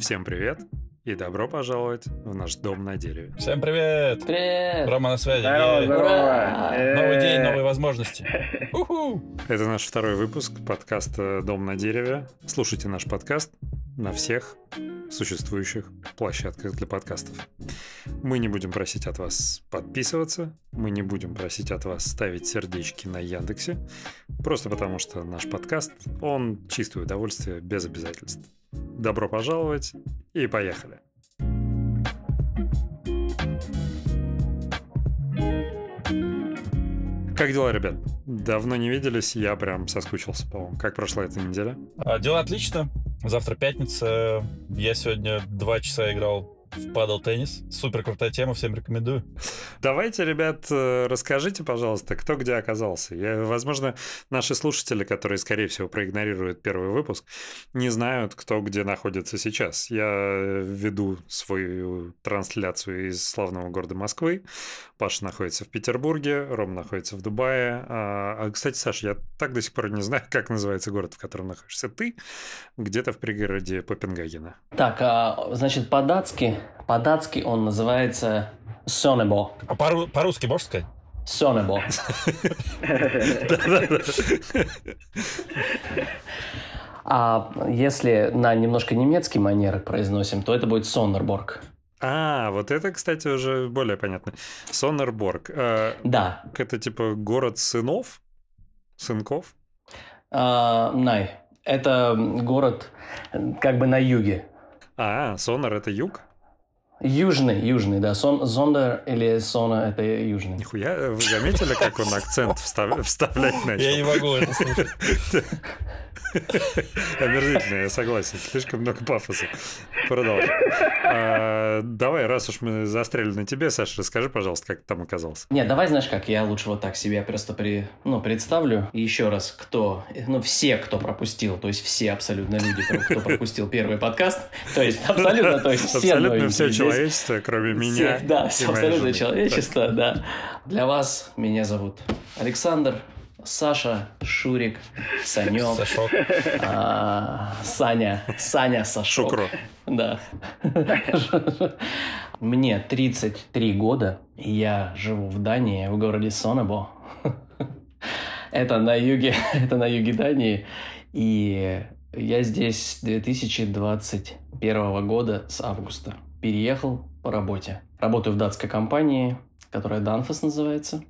Всем привет и добро пожаловать в наш дом на дереве. Всем привет! Привет! Рома на связи. Здорово, здорово. Новый день, новые возможности. Уху! Это наш второй выпуск подкаста «Дом на дереве». Слушайте наш подкаст на всех существующих площадках для подкастов. Мы не будем просить от вас подписываться, мы не будем просить от вас ставить сердечки на Яндексе, просто потому что наш подкаст, он чистое удовольствие без обязательств. Добро пожаловать и поехали! Как дела, ребят? Давно не виделись, я прям соскучился, по-моему. Как прошла эта неделя? А, Дела отлично. Завтра пятница. Я сегодня два часа играл в падал теннис. Супер крутая тема, всем рекомендую. Давайте, ребят, э, расскажите, пожалуйста, кто где оказался. Я, возможно, наши слушатели, которые, скорее всего, проигнорируют первый выпуск, не знают, кто где находится сейчас. Я веду свою трансляцию из славного города Москвы. Паша находится в Петербурге, Ром находится в Дубае. А, а, кстати, Саша, я так до сих пор не знаю, как называется город, в котором находишься ты, где-то в пригороде Копенгагена. Так, а, значит, по-датски, по-датски он называется Сонебо. А по- по-русски можешь сказать? Сонебо. А если на немножко немецкий манер произносим, то это будет Соннерборг. А, вот это, кстати, уже более понятно. Соннерборг. А, Да. Это типа город сынов? Сынков? А, Най. Это город как бы на юге. А, Сонор это юг? Южный, южный, да. Сон, Зондер или Сона – это южный. Нихуя, вы заметили, как он акцент встав- вставлять Я не начал? могу это слушать. Омерзительно, я согласен. Слишком много пафоса. Продолжим. А, давай, раз уж мы застряли на тебе, Саша, расскажи, пожалуйста, как ты там оказался. Нет, давай, знаешь как, я лучше вот так себя просто при, ну, представлю. И еще раз, кто, ну, все, кто пропустил, то есть все абсолютно люди, кто пропустил первый подкаст, то есть абсолютно, то есть все Абсолютно все человечество, кроме меня. Да, абсолютно человечество, да. Для вас меня зовут Александр, Саша, Шурик, Санек, Сашок. а, Саня, Саня, Сашок. Шукро. Да. Мне 33 года, я живу в Дании, в городе Сонебо. Это на юге, это на юге Дании. И я здесь с 2021 года, с августа. Переехал по работе. Работаю в датской компании, которая Danfoss называется.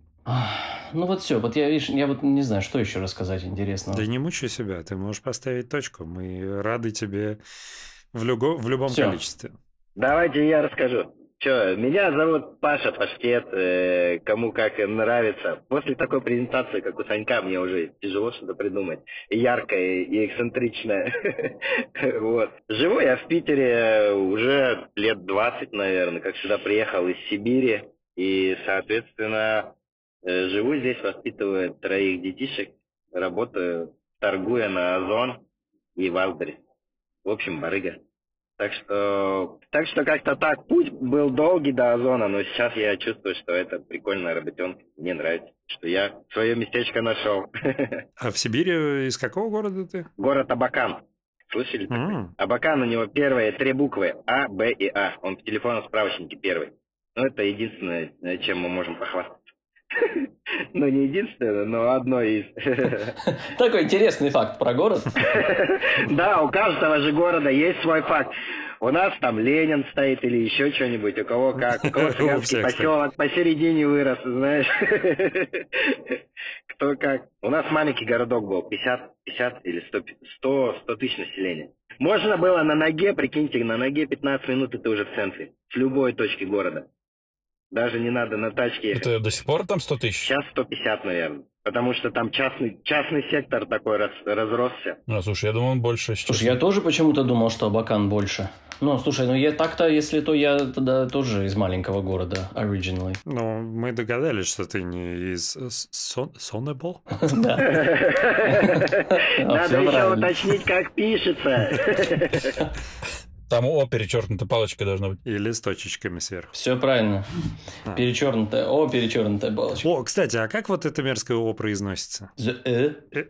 Ну вот все, вот я, видишь, я вот не знаю, что еще рассказать интересного. Да не мучай себя, ты можешь поставить точку. Мы рады тебе в, люго- в любом Всё. количестве. Давайте я расскажу. Че, меня зовут Паша Паштет, э, кому как нравится. После такой презентации, как у Санька, мне уже тяжело что-то придумать. И яркое, и эксцентричное. Вот. Живу я в Питере уже лет 20, наверное, как сюда приехал из Сибири. И, соответственно, э, живу здесь, воспитываю троих детишек, работаю, торгуя на Озон и Wildberries. В общем, барыга. Так что, так что как-то так. Путь был долгий до Озона, но сейчас я чувствую, что это прикольная работенка. Мне нравится, что я свое местечко нашел. А в Сибири из какого города ты? Город Абакан. Слышали? М, Абакан у него первые три буквы А, Б и А. Он в телефонном справочнике первый. Ну, это единственное, э, чем мы можем похвастаться. Ну, не единственное, но одно из. Такой интересный факт про город. Да, у каждого же города есть свой факт. У нас там Ленин стоит или еще что-нибудь, у кого как, у кого цыганский поселок посередине вырос, знаешь. Кто как. У нас маленький городок был, 50, 50 или 100, 100, 100 тысяч населения. Можно было на ноге, прикиньте, на ноге 15 минут, и ты уже в центре, с любой точки города. Даже не надо на тачке ехать. Это до сих пор там 100 тысяч? Сейчас 150, наверное. Потому что там частный, частный сектор такой раз- разросся. Ну, слушай, я думал, он больше сейчас. Слушай, я тоже почему-то думал, что Абакан больше. Ну, слушай, ну я так-то, если то я тогда тоже из маленького города, originally. Ну, мы догадались, что ты не из Сон- Сонебол? Да. А, Надо еще уточнить, как пишется. Там О перечеркнута палочкой должна быть. Или с точечками сверху. Все правильно. А. Перечеркнутая. О, перечеркнутая палочка. О, кстати, а как вот это мерзкое О произносится? The э? Э,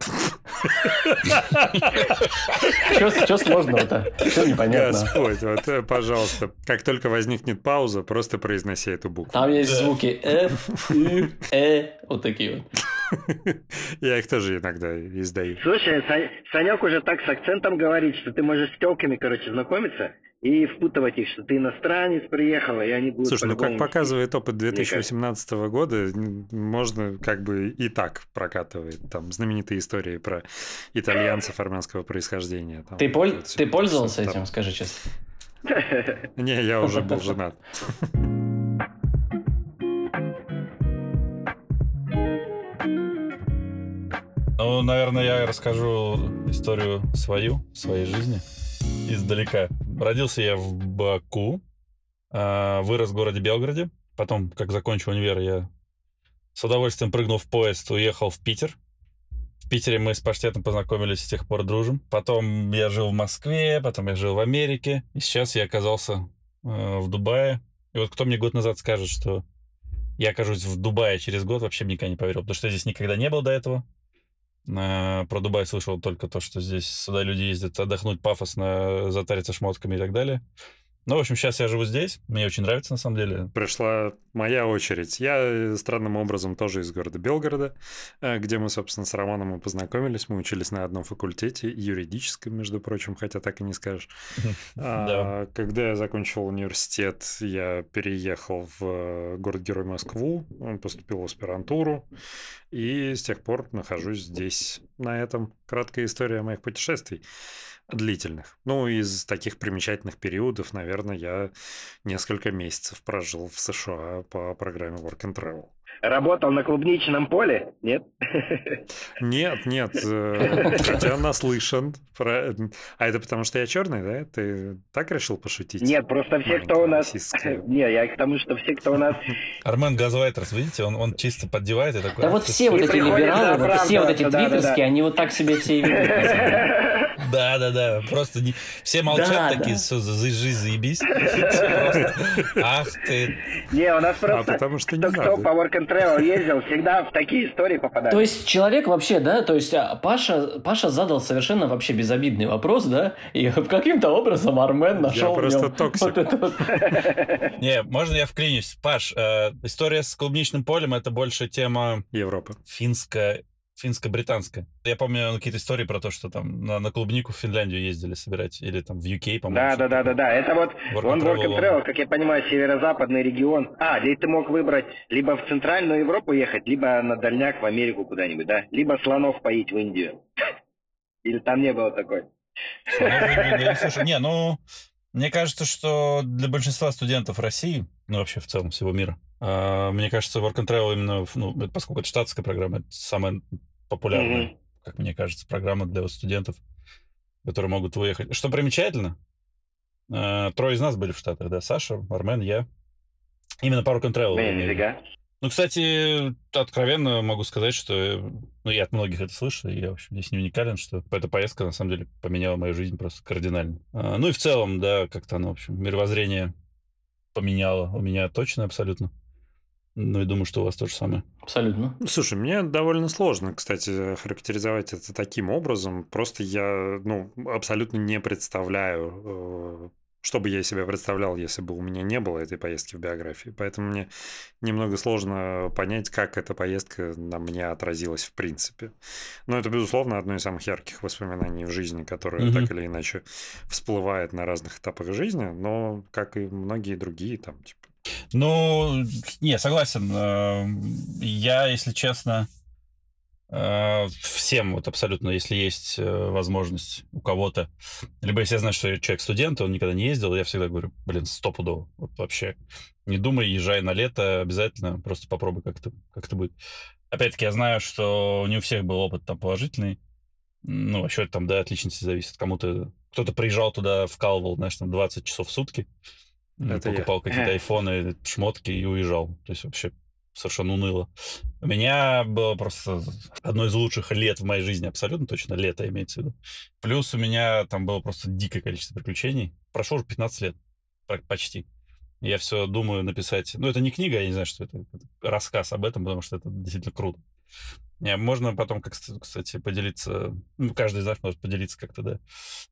Что сложного-то? Что непонятно? Господь, вот, э, пожалуйста, как только возникнет пауза, просто произноси эту букву. Там есть звуки э, э, вот такие вот. Я их тоже иногда издаю. Слушай, Са- Санек уже так с акцентом говорит, что ты можешь с телками, короче, знакомиться и впутывать их, что ты иностранец приехал, и они будут Слушай, ну как показывает опыт Мне кажется. 2018 года, можно как бы и так прокатывает. Там знаменитые истории про итальянцев армянского происхождения. Там Ты, поль- вот ты пользовался всё там. этим, скажи честно? Не, я уже был женат. Ну, наверное, я расскажу историю свою, своей жизни издалека. Родился я в Баку, а, вырос в городе Белгороде. Потом, как закончил универ, я с удовольствием прыгнул в поезд, уехал в Питер. В Питере мы с Паштетом познакомились, с тех пор дружим. Потом я жил в Москве, потом я жил в Америке. И сейчас я оказался э, в Дубае. И вот кто мне год назад скажет, что я окажусь в Дубае через год, вообще никогда не поверил, потому что я здесь никогда не был до этого. А, Про Дубай слышал только то, что здесь сюда люди ездят отдохнуть пафосно, затариться шмотками и так далее. Ну, в общем, сейчас я живу здесь. Мне очень нравится, на самом деле. Пришла моя очередь. Я э, странным образом тоже из города Белгорода, э, где мы, собственно, с Романом и познакомились. Мы учились на одном факультете, юридическом, между прочим, хотя так и не скажешь. А, Когда я закончил университет, я переехал в э, город-герой Москву, поступил в аспирантуру, и с тех пор нахожусь здесь. На этом краткая история моих путешествий длительных. Ну, из таких примечательных периодов, наверное, я несколько месяцев прожил в США по программе Work and Travel. Работал на клубничном поле? Нет? Нет, нет, э, хотя наслышан. Про... А это потому, что я черный, да? Ты так решил пошутить? Нет, просто все, кто у нас... Маленькая Не, я к тому, что все, кто у нас... Армен Газвайтерс, видите, он, он чисто поддевает и такой... Да «А, вот все вот эти либералы, вот все вот эти твиттерские, они вот так себе все и ведут. Да, да, да. Просто не... все молчат Да, такие, да. все, заезжи, заебись. Ах ты. Не, у нас А просто... потому что не Кто, по Work and Travel ездил, всегда в такие истории попадает. То есть человек вообще, да, то есть а, Паша, Паша задал совершенно вообще безобидный вопрос, да, и каким-то образом Армен нашел в просто токсик. Не, можно я вклинюсь? Паш, э, история с клубничным полем это больше тема Европа. финская, финско-британская. Я помню какие-то истории про то, что там на, на клубнику в Финляндию ездили собирать, или там в UK, по-моему. Да, да, да, да, да. Это вот Work он Work and Travel, как я понимаю, северо-западный регион. А, здесь ты мог выбрать либо в Центральную Европу ехать, либо на дальняк в Америку куда-нибудь, да? Либо слонов поить в Индию. Или там не было такой? Слушай, не, ну, мне кажется, что для большинства студентов России, ну, вообще в целом всего мира, а, мне кажется, Work and Travel именно, ну, поскольку это штатская программа, это самая популярная, Мгм. как мне кажется, программа для студентов, которые могут выехать. Что примечательно, а, трое из нас были в Штатах, да, Саша, Армен, я. Именно Work and Travel. Ну, кстати, откровенно могу сказать, что э, ну, я от многих это слышу, и я, в общем, здесь не уникален, что эта поездка, на самом деле, поменяла мою жизнь просто кардинально. А, ну и в целом, да, как-то она, в общем, мировоззрение поменяла у меня точно, абсолютно. Ну и думаю, что у вас то же самое. Абсолютно. Ну, Слушай, мне довольно сложно, кстати, характеризовать это таким образом. Просто я, ну, абсолютно не представляю, э, что бы я себе представлял, если бы у меня не было этой поездки в биографии. Поэтому мне немного сложно понять, как эта поездка на мне отразилась в принципе. Но это, безусловно, одно из самых ярких воспоминаний в жизни, которое Мгм. так или иначе всплывает на разных этапах жизни, но, как и многие другие, там, типа, Ну, не, согласен. Э, Я, если честно, э, всем вот абсолютно, если есть э, возможность у кого-то, либо если я знаю, что человек студент, он никогда не ездил, я всегда говорю, блин, стопудово, вот вообще. Не думай, езжай на лето обязательно, просто попробуй, как это, как это будет. Опять-таки, я знаю, что не у всех был опыт там положительный. Ну, вообще там, да, от личности зависит. Кому-то, кто-то приезжал туда, вкалывал, знаешь, там 20 часов в сутки, Это я. покупал какие-то айфоны, шмотки и уезжал. То есть вообще совершенно уныло. У меня было просто одно из лучших лет в моей жизни, абсолютно точно лето имеется в виду. Плюс у меня там было просто дикое количество приключений. прошло уже 15 лет почти. Я все думаю написать. Ну, это не книга, я не знаю, что это, это рассказ об этом, потому что это действительно круто. Не, можно потом, как, кстати, поделиться, ну, каждый из нас может поделиться как-то, да,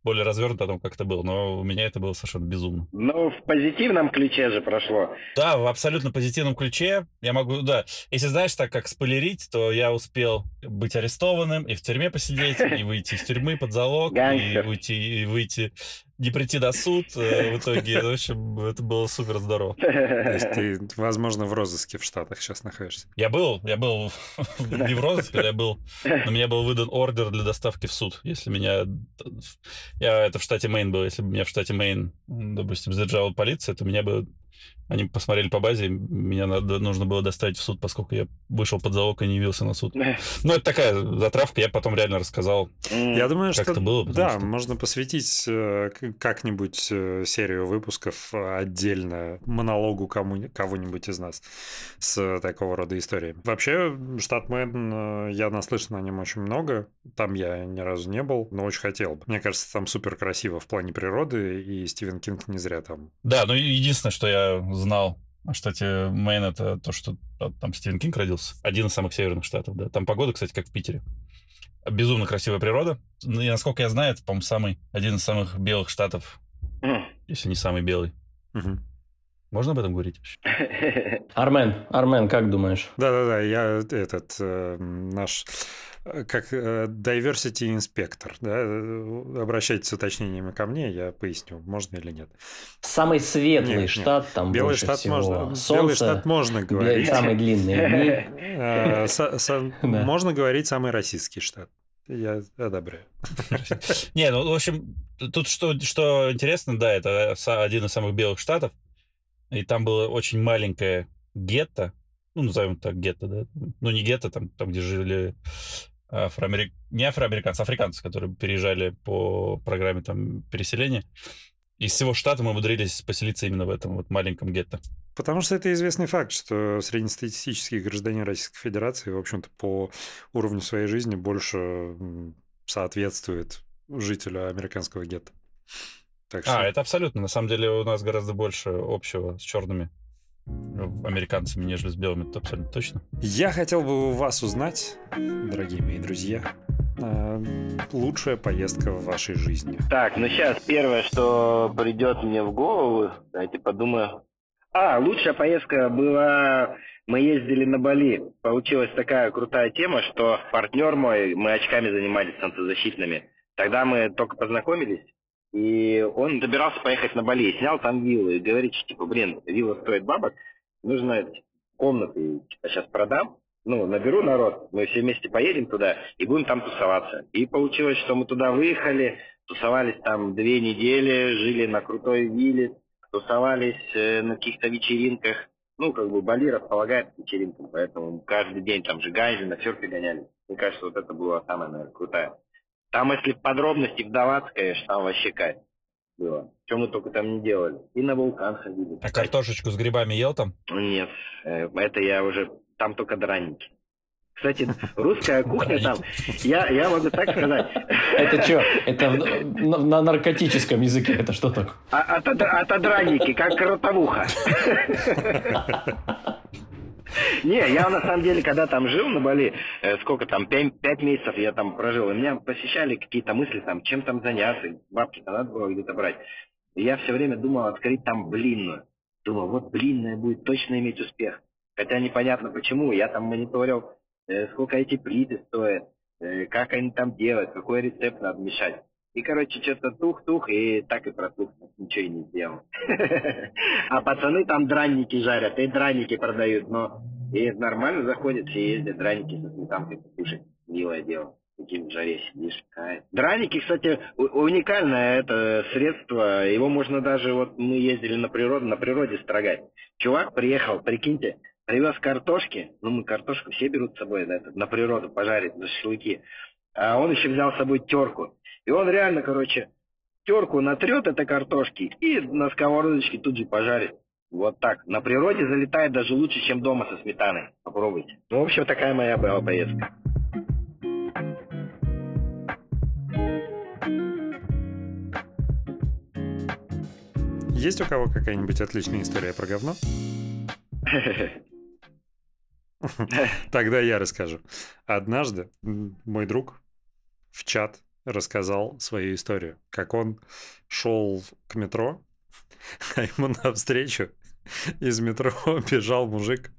более развернуто о том, как это было, но у меня это было совершенно безумно. Ну, в позитивном ключе же прошло. Да, в абсолютно позитивном ключе. Я могу, да, если знаешь так, как спойлерить, то я успел быть арестованным и в тюрьме посидеть, и выйти из тюрьмы под залог, и выйти, и выйти не прийти на суд э, в итоге. В общем, это было супер здорово. То есть ты, возможно, в розыске в Штатах сейчас находишься? Я был, я был не в розыске, я был, но мне был выдан ордер для доставки в суд. Если меня... Я это в штате Мэйн был. Если бы меня в штате Мэйн, допустим, задержала полиция, то меня бы они посмотрели по базе, меня надо, нужно было доставить в суд, поскольку я вышел под залог и не явился на суд. Ну, это такая затравка, я потом реально рассказал. Я думаю, как что это было. Да, что... можно посвятить э, как-нибудь э, серию выпусков отдельно монологу кому кого-нибудь из нас с такого рода историей. Вообще, штат Мэн, э, я наслышан о нем очень много. Там я ни разу не был, но очень хотел бы. Мне кажется, там супер красиво в плане природы, и Стивен Кинг не зря там. Да, ну единственное, что я знал о штате Мэйн, это то, что там Стивен Кинг родился. Один из самых северных штатов, да. Там погода, кстати, как в Питере. Безумно красивая природа. Ну, и, насколько я знаю, это, по-моему, самый, один из самых белых штатов, mm. если не самый белый. Mm-hmm. Можно об этом говорить? Армен, Армен, как думаешь? Да-да-да, я этот э, наш Э, как э, diversity инспектор, да, э, обращайтесь с уточнениями ко мне, я поясню, можно или нет. Самый светлый нет, штат, нет. там Белый штат всего можно, солнца, Белый штат можно говорить. Самый длинный Можно говорить самый российский штат. Я одобряю. Не, ну, в общем, тут что, что интересно, да, это один из самых белых штатов, и там было очень маленькое гетто, ну, назовем так гетто, да, ну, не гетто, там, там где жили афроамерик... не афроамериканцы, а африканцы, которые переезжали по программе там переселения. Из всего штата мы умудрились поселиться именно в этом вот маленьком гетто. Потому что это известный факт, что среднестатистический гражданин Российской Федерации, в общем-то, по уровню своей жизни больше соответствует жителю американского гетто. Так что... А, это абсолютно. На самом деле у нас гораздо больше общего с черными американцами, нежели с белыми, это абсолютно точно. Я хотел бы у вас узнать, дорогие мои друзья, а, лучшая поездка в вашей жизни. Так, ну сейчас первое, что придет мне в голову, давайте подумаю. А, лучшая поездка была... Мы ездили на Бали. Получилась такая крутая тема, что партнер мой, мы очками занимались солнцезащитными. Тогда мы только познакомились, и он добирался поехать на Бали, снял там виллу и говорит, что, типа, блин, вилла стоит бабок, нужно комнаты типа, сейчас продам, ну, наберу народ, мы все вместе поедем туда и будем там тусоваться. И получилось, что мы туда выехали, тусовались там две недели, жили на крутой вилле, тусовались э, на каких-то вечеринках. Ну, как бы Бали располагает вечеринкам, поэтому каждый день там же гайли, на серфе гоняли. Мне кажется, вот это было самое, наверное, крутое. Там, если подробности вдаваться, конечно, там вообще кайф было. Чем мы только там не делали. И на вулкан ходили. А картошечку с грибами ел там? Нет, э, это я уже... Там только драники. Кстати, русская кухня там, я, я могу так сказать. Это что? Это на, на наркотическом языке, это что такое? А, это драники, как кротовуха. Не, я на самом деле, когда там жил на Бали, э, сколько там, пять месяцев я там прожил, и меня посещали какие-то мысли, там, чем там заняться, бабки-то надо было где-то брать. И я все время думал открыть там блинную. Думал, вот блинная будет точно иметь успех. Хотя непонятно почему, я там мониторил, э, сколько эти плиты стоят, э, как они там делают, какой рецепт надо мешать. И, короче, что-то тух-тух, и так и протух, ничего и не сделал. А пацаны там дранники жарят, и драники продают, но и нормально заходят, все ездят, драники со сметанкой покушать. Милое дело. Таким жаре сидишь. Драники, кстати, уникальное это средство. Его можно даже, вот мы ездили на природу, на природе строгать. Чувак приехал, прикиньте, привез картошки, ну мы картошку все берут с собой на, на природу пожарить, на шашлыки. А он еще взял с собой терку. И он реально, короче, терку натрет этой картошки и на сковородочке тут же пожарит. Вот так. На природе залетает даже лучше, чем дома со сметаной. Попробуйте. Ну, в общем, такая моя была поездка. Есть у кого какая-нибудь отличная история про говно? Тогда я расскажу. Однажды мой друг в чат рассказал свою историю, как он шел к метро, а ему навстречу из метро бежал мужик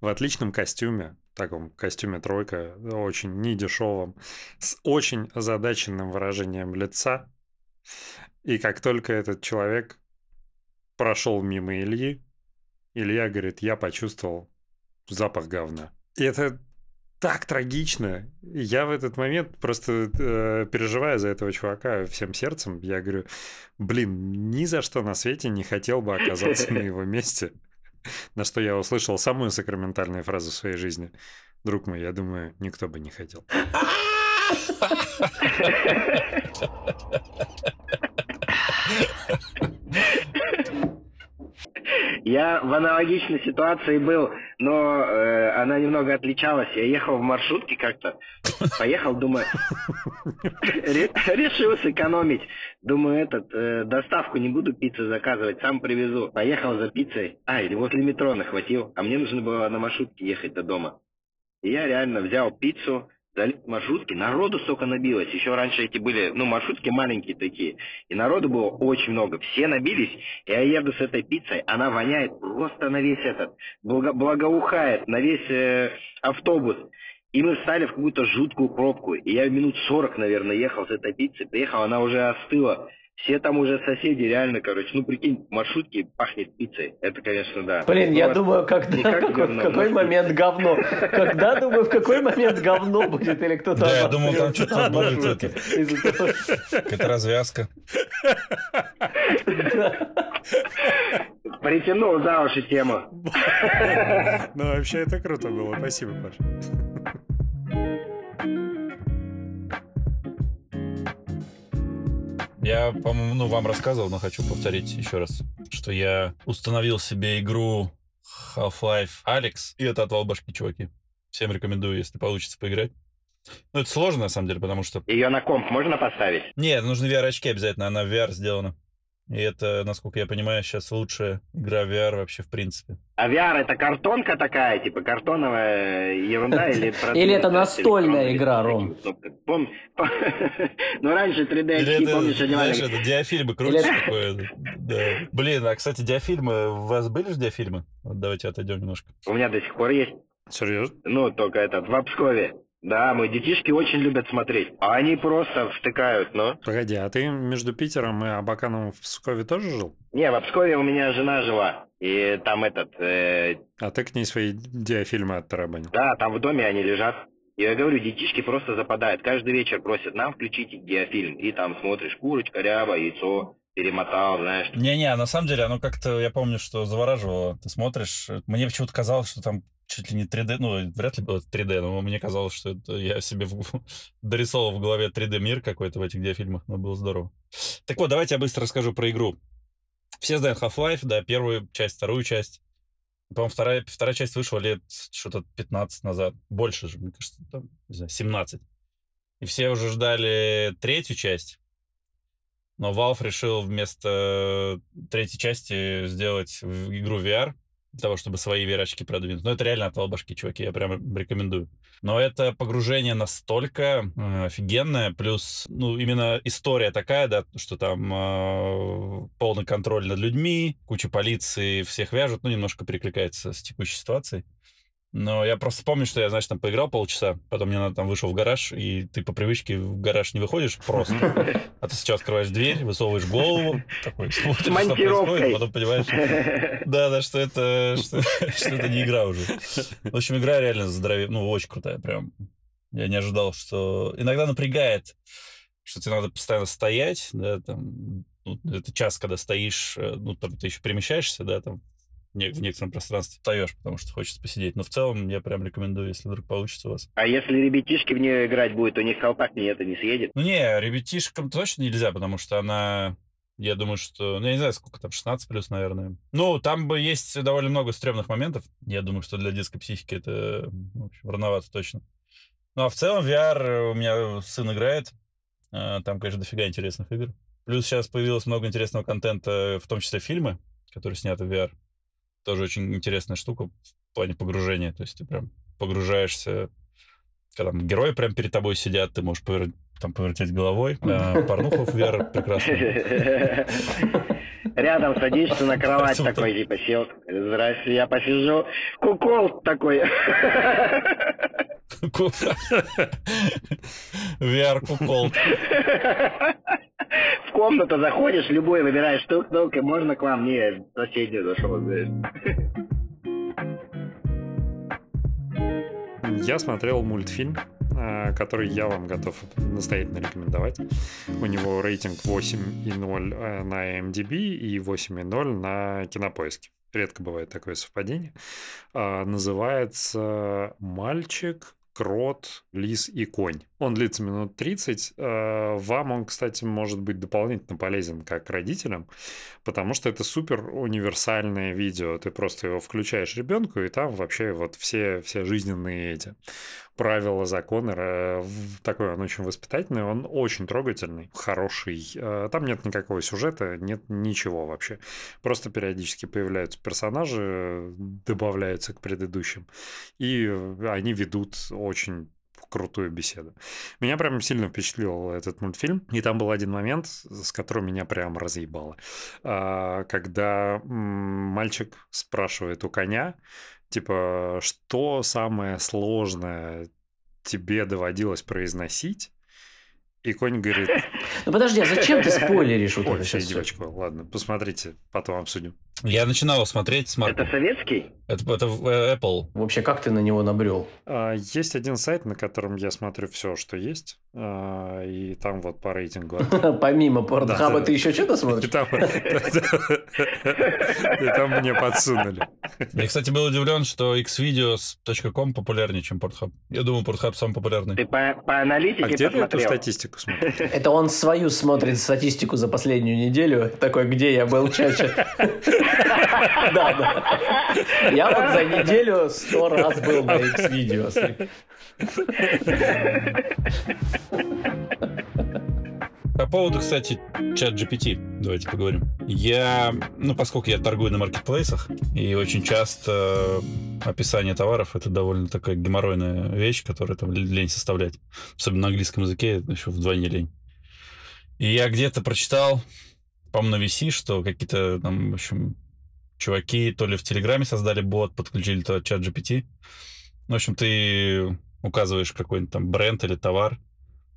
в отличном костюме, таком костюме тройка, очень недешевом, с очень озадаченным выражением лица. И как только этот человек прошел мимо Ильи, Илья говорит, я почувствовал запах говна. И это так трагично. Я в этот момент просто э, переживая за этого чувака всем сердцем, я говорю, блин, ни за что на свете не хотел бы оказаться на его месте. На что я услышал самую сакраментальную фразу в своей жизни. Друг мой, я думаю, никто бы не хотел. Я в аналогичной ситуации был, но э, она немного отличалась. Я ехал в маршрутке как-то, поехал, думаю, решил сэкономить. Думаю, этот, э, доставку не буду пиццу заказывать, сам привезу. Поехал за пиццей. А, или возле метро нахватил. А мне нужно было на маршрутке ехать до дома. И я реально взял пиццу, дали маршрутки, народу столько набилось. Еще раньше эти были, ну, маршрутки маленькие такие. И народу было очень много. Все набились. Я еду с этой пиццей, она воняет просто на весь этот, благо, благоухает на весь э, автобус. И мы встали в какую-то жуткую пробку. И я минут 40, наверное, ехал с этой пиццей. Приехал, она уже остыла. Все там уже соседи, реально, короче, ну прикинь, маршрутки пахнет пиццей. Это, конечно, да. Блин, я думаю, когда, какой, в какой момент говно. Когда, думаю, в какой момент говно будет или кто-то... Да, я думал, там что-то будет это. Какая-то развязка. Притянул за уши тему. Ну, вообще, это круто было. Спасибо, Паша. Я, по-моему, ну, вам рассказывал, но хочу повторить еще раз, что я установил себе игру Half-Life Alex, и это отвал башки, чуваки. Всем рекомендую, если получится поиграть. Ну, это сложно, на самом деле, потому что... Ее на комп можно поставить? Нет, нужны VR-очки обязательно, она в VR сделана. И это, насколько я понимаю, сейчас лучшая игра VR вообще в принципе. А VR это картонка такая, типа картоновая ерунда или... Или это настольная игра, Ром? Ну, раньше 3D очки, помнишь, одевали... Знаешь, это диафильмы крутишь такое. Блин, а, кстати, диафильмы, у вас были же диафильмы? Вот давайте отойдем немножко. У меня до сих пор есть. Серьезно? Ну, только этот, в Обскове. Да, мои детишки очень любят смотреть. А они просто втыкают, но... Погоди, а ты между Питером и Абаканом в Пскове тоже жил? Не, в Пскове у меня жена жила. И там этот... Э... А ты к ней свои диафильмы оттарабанил? Да, там в доме они лежат. И я говорю, детишки просто западают. Каждый вечер просят, нам включите диафильм. И там смотришь, курочка, ряба, яйцо, перемотал, знаешь. Не-не, на самом деле оно как-то, я помню, что завораживало. Ты смотришь, мне почему-то казалось, что там чуть ли не 3D, ну, вряд ли было 3D, но мне казалось, что это я себе в, дорисовал в голове 3D-мир какой-то в этих диафильмах, но было здорово. Так вот, давайте я быстро расскажу про игру. Все знают Half-Life, да, первую часть, вторую часть. По-моему, вторая, вторая часть вышла лет что-то 15 назад. Больше же, мне кажется, там, не знаю, 17. И все уже ждали третью часть. Но Valve решил вместо третьей части сделать игру VR для того, чтобы свои VR-очки продвинуть. Но это реально отвал башки, чуваки, я прям рекомендую. Но это погружение настолько э, офигенное, плюс, ну, именно история такая, да, что там э, полный контроль над людьми, куча полиции, всех вяжут, ну, немножко перекликается с текущей ситуацией. Но я просто помню, что я, знаешь, там поиграл полчаса, потом мне надо там вышел в гараж, и ты по привычке в гараж не выходишь просто. А ты сейчас открываешь дверь, высовываешь голову, такой смотришь, что происходит, потом понимаешь, да, да, что это, что, что это не игра уже. В общем, игра реально здоровее, ну, очень крутая, прям. Я не ожидал, что... Иногда напрягает, что тебе надо постоянно стоять, да, там, ну, это час, когда стоишь, э, ну, там, ты еще перемещаешься, да, там, в некотором пространстве встаешь, потому что хочется посидеть. Но в целом я прям рекомендую, если вдруг получится у вас. А если ребятишки в нее играть будет, у них колпак не это не съедет? Ну не, ребятишкам точно нельзя, потому что она... Я думаю, что... Ну, я не знаю, сколько там, 16 плюс, наверное. Ну, там бы есть довольно много стрёмных моментов. Я думаю, что для детской психики это, в общем, рановато точно. Ну, а в целом VR у меня сын играет. А, там, конечно, дофига интересных игр. Плюс сейчас появилось много интересного контента, в том числе фильмы, которые сняты в VR. Тоже очень интересная штука в плане погружения. То есть ты прям погружаешься, когда там герои прям перед тобой сидят, ты можешь повер... там повертеть головой. А, порнуху в VR прекрасно. Рядом садишься на кровать такой, типа, сел. Здрасте, я посижу. Кукол такой. VR кукол. В комнату заходишь, любой выбираешь тук-тук, и можно к вам? Не, соседний зашел, Я смотрел мультфильм, а, который я вам готов настоятельно рекомендовать. У него рейтинг 8,0 э, на MDB и 8,0 на Кинопоиске. Редко бывает такое совпадение. А, называется «Мальчик, крот, лис и конь». Он длится минут 30. А, вам он, кстати, может быть дополнительно полезен как родителям, потому что это супер универсальное видео. Ты просто его включаешь ребенку, и там вообще вот все, все жизненные эти правила, законы. Такой он очень воспитательный, он очень трогательный, хороший. А, там нет никакого сюжета, нет ничего вообще. Просто периодически появляются персонажи, добавляются к предыдущим, и они ведут очень крутую беседу. Меня прям сильно впечатлил этот мультфильм. И там был один момент, с которым меня прям разъебало. А, когда мальчик спрашивает у коня, типа, что самое сложное тебе доводилось произносить? И конь говорит... Ну подожди, а зачем ты спойлеришь вот Ой, это все, сейчас? девочка, ладно, посмотрите, потом обсудим. Я начинал смотреть с Марком. Это советский? Это, это э, Apple. Вообще, как ты на него набрел? А, Есть один сайт, на котором я смотрю все, что есть, а, и там вот по рейтингу. Помимо Портхаба да. ты еще что-то смотришь? и там мне подсунули. Я, кстати, был удивлен, что xvideos.com популярнее, чем Pornhub. Я думал, Pornhub самый популярный. Ты по, по аналитике А где ты эту статистику смотришь? Это он свою смотрит статистику за последнюю неделю. Такой, где я был чаще. Да, да. Я вот за неделю сто раз был на X-Videos. По поводу, кстати, чат GPT, давайте поговорим. Я, ну, поскольку я торгую на маркетплейсах, и очень часто описание товаров — это довольно такая геморройная вещь, которая там лень составлять. Особенно на английском языке еще вдвойне лень. И я где-то прочитал, по-моему, на VC, что какие-то там, в общем, чуваки то ли в Телеграме создали бот, подключили то чат GPT. В общем, ты указываешь какой-нибудь там бренд или товар,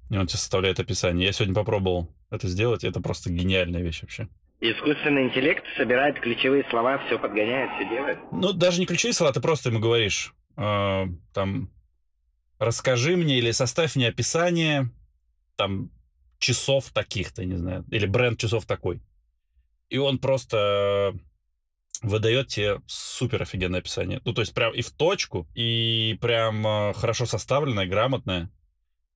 и он тебе составляет описание. Я сегодня попробовал это сделать, это просто гениальная вещь вообще. Искусственный интеллект собирает ключевые слова, все подгоняет, все делает. Ну, даже не ключевые слова, ты просто ему говоришь, э, там, расскажи мне или составь мне описание, там, часов таких-то, не знаю, или бренд часов такой. И он просто выдает тебе супер офигенное описание. Ну, то есть прям и в точку, и прям э, хорошо составленное, грамотное.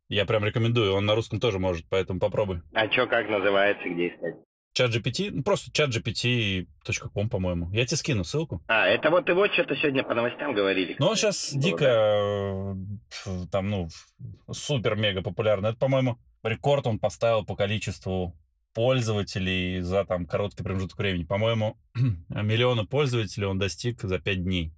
Я прям рекомендую, он на русском тоже может, поэтому попробуй. А что, как называется, где искать? Чат GPT, ну, просто chatgpt.com, по-моему. Я тебе скину ссылку. А, это вот его что-то сегодня по новостям говорили. Ну, он сейчас Было, дико, э, ф- там, ну, супер-мега популярный. Это, по-моему, рекорд он поставил по количеству пользователей за там короткий промежуток времени. По-моему, миллиона пользователей он достиг за 5 дней.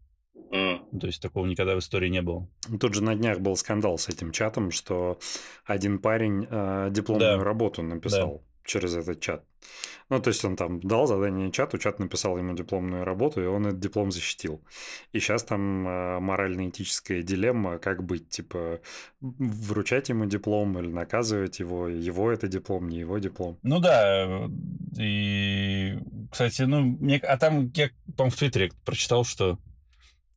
Ну, То есть такого никогда в истории не было. Тут же на днях был скандал с этим чатом, что один парень э, дипломную Да. работу написал через этот чат. Ну, то есть он там дал задание чату, чат написал ему дипломную работу, и он этот диплом защитил. И сейчас там э, морально-этическая дилемма, как быть, типа, вручать ему диплом или наказывать его, его это диплом, не его диплом. Ну да, и, кстати, ну, мне, а там я, по-моему, в Твиттере прочитал, что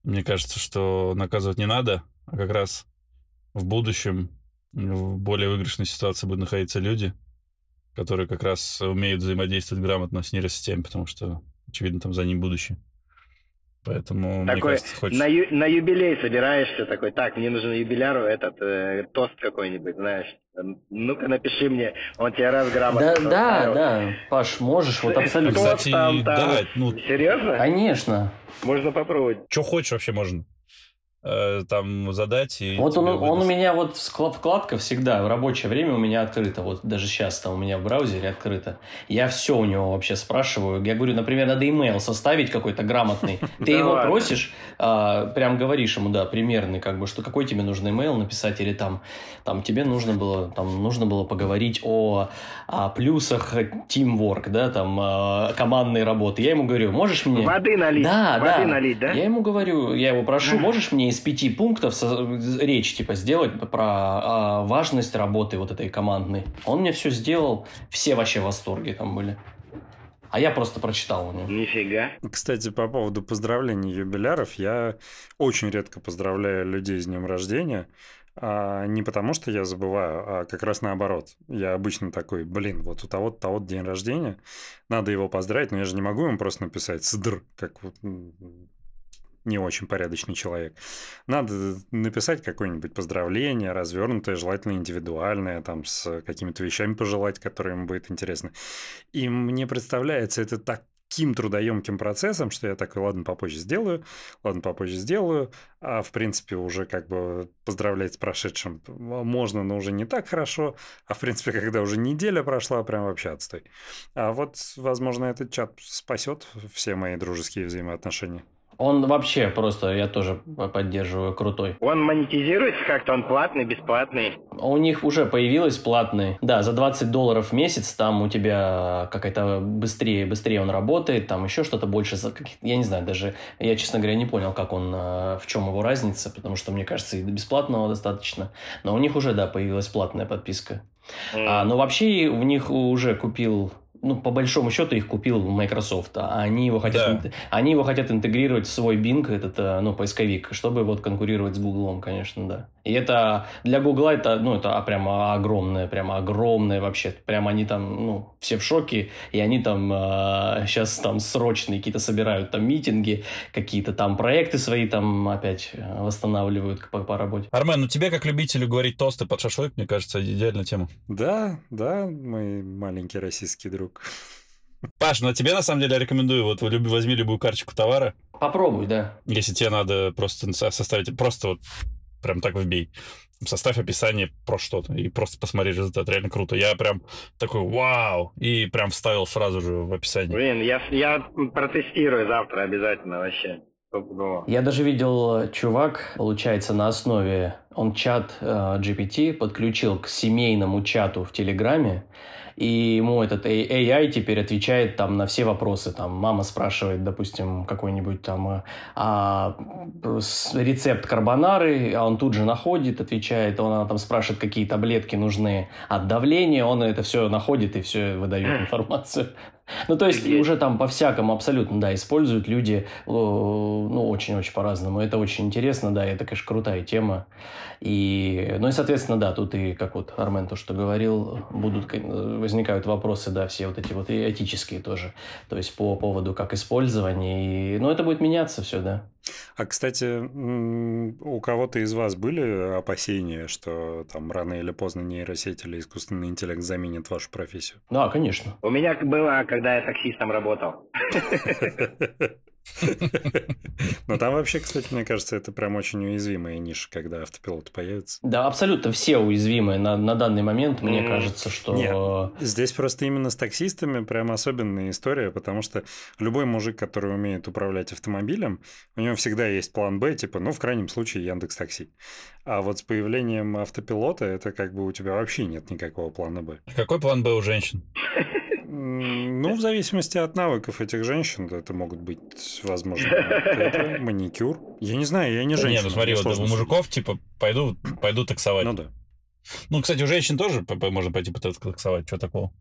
мне кажется, что наказывать не надо, а как раз в будущем в более выигрышной ситуации будут находиться люди, которые как раз умеют взаимодействовать грамотно с нейросетями, потому что, очевидно, там за ним будущее. Поэтому, мне Такой кажется, хочешь... на, ю- на юбилей собираешься такой, так, мне нужен юбиляру этот э, тост какой-нибудь, знаешь. Ну-ка напиши мне, он тебе раз грамотно Да, да, да, Паш, можешь, вот абсолютно. Кстати, там, там? да, ну, Серьезно? Конечно. Можно попробовать. что хочешь вообще можно. Э, там задать. И вот он, он у меня вот вкладка всегда в рабочее время у меня открыта. Вот даже сейчас там у меня в браузере открыто. Я все у него вообще спрашиваю. Я говорю, например, надо имейл составить какой-то грамотный. Ты его просишь, а, прям говоришь ему, да, примерный, как бы, что какой тебе нужно имейл написать, или там, там тебе нужно было, там нужно было поговорить о, о плюсах teamwork, да, там а, командной работы. Я ему говорю, можешь мне... Воды налить. Да, Воды да. налить, да? Я ему говорю, я его прошу, можешь мне из пяти пунктов со- речь типа сделать про а, важность работы вот этой командной. Он мне все сделал, все вообще в восторге там были. А я просто прочитал у него. Нифига. Кстати, по поводу поздравлений юбиляров, я очень редко поздравляю людей с днем рождения. а не потому, что я забываю, а как раз наоборот. Я обычно такой, блин, вот у того-то того день рождения, надо его поздравить, но я же не могу ему просто написать «сдр», как не очень порядочный человек. Надо написать какое-нибудь поздравление, развернутое, желательно индивидуальное, там с какими-то вещами пожелать, которые ему будет интересно. И мне представляется это таким трудоемким процессом, что я такой, ладно, попозже сделаю, ладно, попозже сделаю, а в принципе уже как бы поздравлять с прошедшим можно, но уже не так хорошо, а в принципе, когда уже неделя прошла, прям вообще отстой. А вот, возможно, этот чат спасет все мои дружеские взаимоотношения. Он вообще просто, я тоже поддерживаю, крутой. Он монетизируется как-то, он платный, бесплатный. У них уже появилось платный. Да, за 20 долларов в месяц там у тебя какая-то быстрее, быстрее он работает, там еще что-то больше. Я не знаю, даже я, честно говоря, не понял, как он, э, в чем его разница, потому что, мне кажется, и бесплатного достаточно. Но у них уже, да, появилась платная подписка. М. А, но вообще в них уже купил, ну, по большому счету их купил Microsoft, а они его хотят, Да. они его хотят интегрировать в свой Bing, этот, э, ну, поисковик, чтобы вот конкурировать с Гуглом, конечно, да. И это для Гугла это, ну, это прямо огромное, прямо огромное вообще. Прямо они там, ну, все в шоке, и они там сейчас там срочные какие-то собирают там митинги, какие-то там проекты свои там опять э, восстанавливают по, по работе. Армен, ну тебе, как любителю говорить тосты под шашлык, мне кажется, идеальная тема. Да, да, мой маленький российский друг. Паш, ну тебе на самом деле рекомендую, вот возьми любую карточку товара, Попробуй, да. если тебе надо просто со- составить, просто вот прям так вбей. Составь описание про что-то и просто посмотри результат. Реально круто. Я прям такой, вау! И прям вставил сразу же в описание. Блин, я, я протестирую завтра обязательно вообще. Я даже видел, чувак, получается, на основе, он чат э, GPT подключил к семейному чату в Телеграме, и ему этот A- AI теперь отвечает там на все вопросы. Там мама спрашивает, допустим, какой-нибудь там э, а, рецепт карбонары, а он тут же находит, отвечает, он она там спрашивает, какие таблетки нужны от давления, он это все находит и все выдает информацию. Ну, то есть Офигеть. уже там по-всякому абсолютно, да, используют люди, э, ну, очень-очень по-разному. Это очень интересно, да, это, конечно, крутая тема. И, ну и, соответственно, да, тут и, как вот Армен то, что говорил, будут, возникают вопросы, да, все вот эти вот и этические тоже. То есть по поводу как использования. И, ну, это будет меняться все, да. А, кстати, у кого-то из вас были опасения, что там рано или поздно нейросеть или искусственный интеллект заменит вашу профессию? Да, конечно. У меня было, когда я таксистом работал. Но там вообще, кстати, мне кажется, это прям очень уязвимая ниша, когда автопилот появится. Да, абсолютно все уязвимые на, на данный момент. Мне Мгм. кажется, что... Нет. Здесь просто именно с таксистами прям особенная история, потому что любой мужик, который умеет управлять автомобилем, у него всегда есть план Б, типа, ну, в крайнем случае, Яндекс Такси. А вот с появлением автопилота это как бы у тебя вообще нет никакого плана Б. Какой план Б у женщин? Ну, в зависимости от навыков этих женщин, это могут быть, возможно, это маникюр. Я не знаю, я не Да женщина. Не, ну смотри, вот у мужиков, типа, пойду, пойду таксовать. Ну да. Ну, кстати, у женщин тоже можно пойти потаксовать, что такого.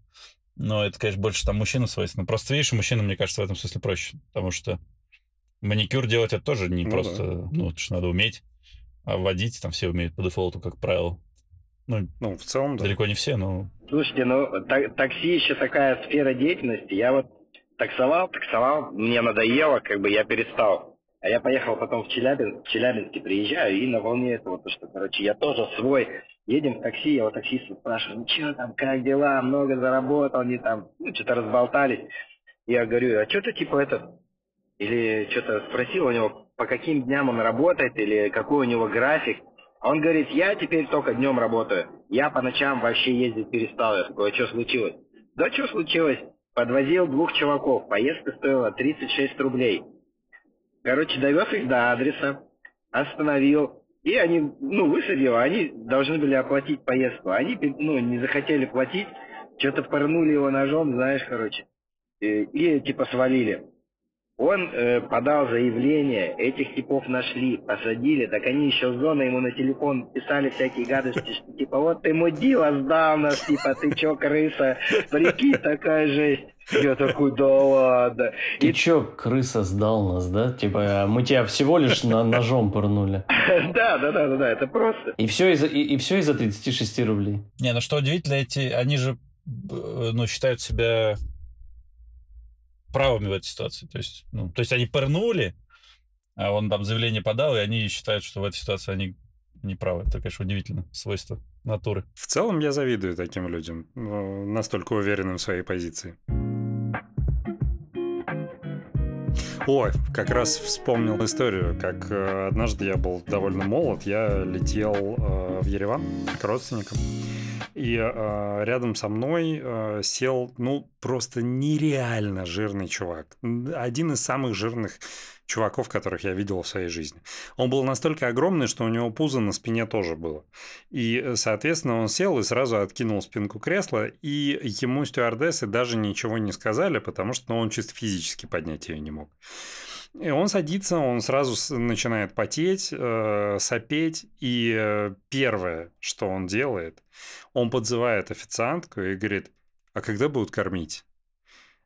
Но это, конечно, больше там мужчинам свойственно. Просто, видишь, мужчинам, мне кажется, в этом смысле проще. Потому что маникюр делать это тоже не Ну просто, ну, это ж надо уметь. А водить там все умеют по дефолту, как правило. Ну, Ну, в целом, да. далеко не все, но... Слушайте, ну та- такси еще такая сфера деятельности. Я вот таксовал, таксовал, мне надоело, как бы я перестал. А я поехал потом в Челябинск, в Челябинске приезжаю и на волне этого, то что, короче, я тоже свой. Едем в такси, я у таксиста спрашиваю, ну что там, как дела, много заработал, не там, ну что-то разболтались. Я говорю, а что ты типа это, или что-то спросил у него, по каким дням он работает или какой у него график. Он говорит, я теперь только днем работаю. Я по ночам вообще ездить перестал. Я такой, а что случилось? Да что случилось? Подвозил двух чуваков. Поездка стоила 36 рублей. Короче, довез их до адреса, остановил. И они, ну, высадил, они должны были оплатить поездку. Они, ну, не захотели платить, что-то порнули его ножом, знаешь, короче. И, и типа свалили. Он э, подал заявление, этих типов нашли, посадили, так они еще с зоны ему на телефон писали всякие гадости, что типа вот ты мудила сдал нас, типа ты чё, крыса, прикинь, такая жесть. Я такой, да ладно. Ты и... чё, крыса сдал нас, да? Типа мы тебя всего лишь на ножом пырнули. Да, да, да, да, да, это просто. И все из-за и, и все из-за 36 рублей. Не, ну что удивительно, эти, они же, ну, считают себя правыми в этой ситуации. То есть, ну, то есть они пырнули, а он там заявление подал, и они считают, что в этой ситуации они не правы. Это, конечно, удивительно. Свойство натуры. В целом я завидую таким людям, настолько уверенным в своей позиции. Ой, как раз вспомнил историю, как э, однажды я был довольно молод, я летел э, в Ереван к родственникам. И э, рядом со мной э, сел, ну, просто нереально жирный чувак. Один из самых жирных чуваков, которых я видел в своей жизни. Он был настолько огромный, что у него пузо на спине тоже было. И, э, соответственно, он сел и сразу откинул спинку кресла, и ему стюардессы даже ничего не сказали, потому что ну, он чисто физически поднять ее не мог. И он садится, он сразу начинает потеть, э, сопеть, и э, первое, что он делает, он подзывает официантку и говорит, а когда будут кормить?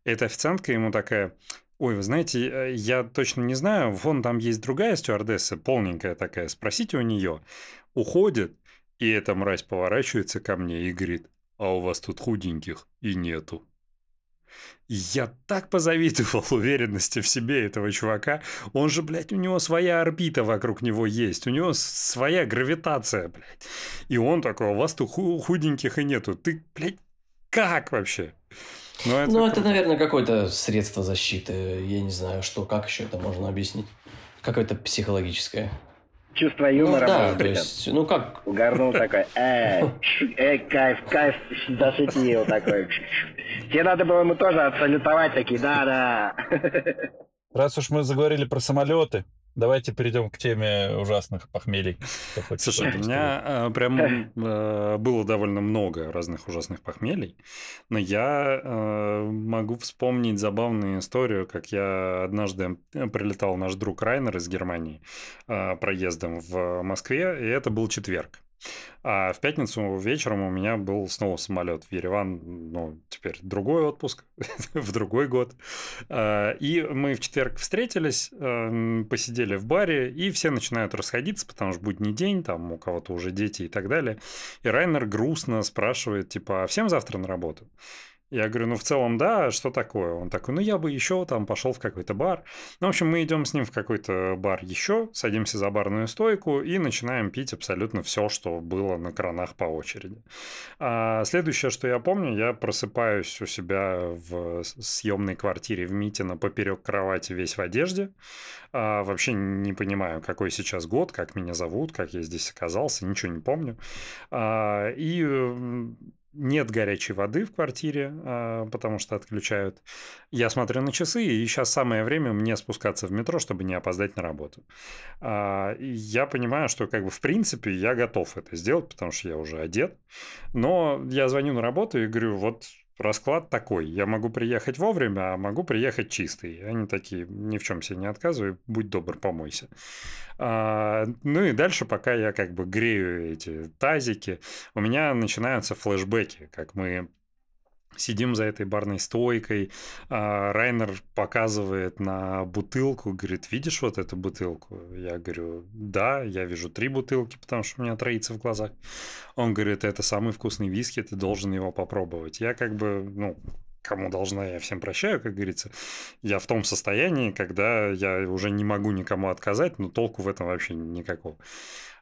Эта официантка ему такая, ой, вы знаете, э, я точно не знаю, вон там есть другая стюардесса, полненькая такая, спросите у нее. Уходит, и эта мразь поворачивается ко мне и говорит, а у вас тут худеньких и нету. Я так позавидовал уверенности в себе этого чувака. Он же, блядь, у него своя орбита вокруг него есть. У него своя гравитация, блядь. И он такой, «А у вас тут худеньких и нету. Ты, блядь, как вообще? Ну, это, ну, это наверное, какое-то средство защиты. Я не знаю, что, как еще это можно объяснить. Какое-то психологическое чувство юмора. Ну, да, то есть, ну как? Угорнул такой, э, э, кайф, кайф, зашутил такой. Тебе надо было ему тоже отсалютовать, такие, да-да. Раз уж мы заговорили про самолеты, Давайте перейдем к теме ужасных похмелий. Слушай, у меня э, прям э, было довольно много разных ужасных похмелий, но я э, могу вспомнить забавную историю, как я однажды прилетал наш друг Райнер из Германии проездом в Москве, и это был четверг. А в пятницу вечером у меня был снова самолет в Ереван, ну, теперь другой отпуск, в другой год. А, и мы в четверг встретились, посидели в баре, и все начинают расходиться, потому что будний день, там у кого-то уже дети и так далее. И Райнер грустно спрашивает, типа, а всем завтра на работу? Я говорю, ну, в целом, да, что такое? Он такой, ну, я бы еще там пошел в какой-то бар. Ну, в общем, мы идем с ним в какой-то бар еще, садимся за барную стойку и начинаем пить абсолютно все, что было на кранах по очереди. А следующее, что я помню, я просыпаюсь у себя в съемной квартире в Митино поперек кровати весь в одежде. А, вообще не понимаю, какой сейчас год, как меня зовут, как я здесь оказался, ничего не помню. А, и нет горячей воды в квартире, а, потому что отключают. Я смотрю на часы, и сейчас самое время мне спускаться в метро, чтобы не опоздать на работу. А, я понимаю, что как бы в принципе я готов это сделать, потому что я уже одет. Но я звоню на работу и говорю, вот расклад такой. Я могу приехать вовремя, а могу приехать чистый. Они такие, ни в чем себе не отказывай, будь добр, помойся. А, ну и дальше, пока я как бы грею эти тазики, у меня начинаются флешбеки, как мы Сидим за этой барной стойкой. А, Райнер показывает на бутылку, говорит, видишь вот эту бутылку? Я говорю, да, я вижу три бутылки, потому что у меня троится в глазах. Он говорит, это самый вкусный виски, ты должен его попробовать. Я как бы, ну, кому должна, я всем прощаю, как говорится. Я в том состоянии, когда я уже не могу никому отказать, но толку в этом вообще никакого.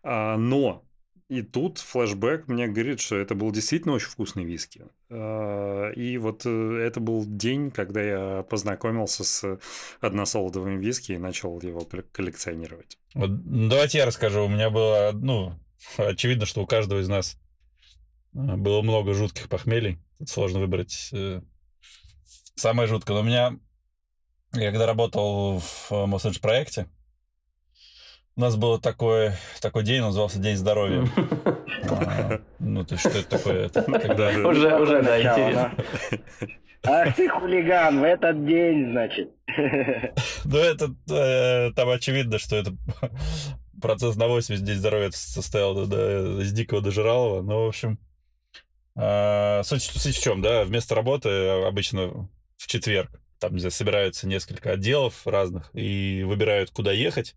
А, но И тут флешбэк мне говорит, что это был действительно очень вкусный виски. А, и вот э, это был день, когда я познакомился с односолодовым виски и начал его коллекционировать. Вот, ну, давайте я расскажу. У меня было, ну, очевидно, что у каждого из нас э, было много жутких похмелий. Тут сложно выбрать э, самое жуткое. Но у меня, я когда работал в Моссендж проекте, у нас был такой, такой день, он назывался День здоровья. А, ну, то что это такое? Это, когда... Уже, уже, да, интересно. Ах ты хулиган, в этот день, значит. Ну, это э, там очевидно, что это процесс на 80 День здоровья состоял из дикого дожиралого. Ну, в общем, э, суть, суть в чем, да, вместо работы обычно в четверг там собираются несколько отделов разных и выбирают, куда ехать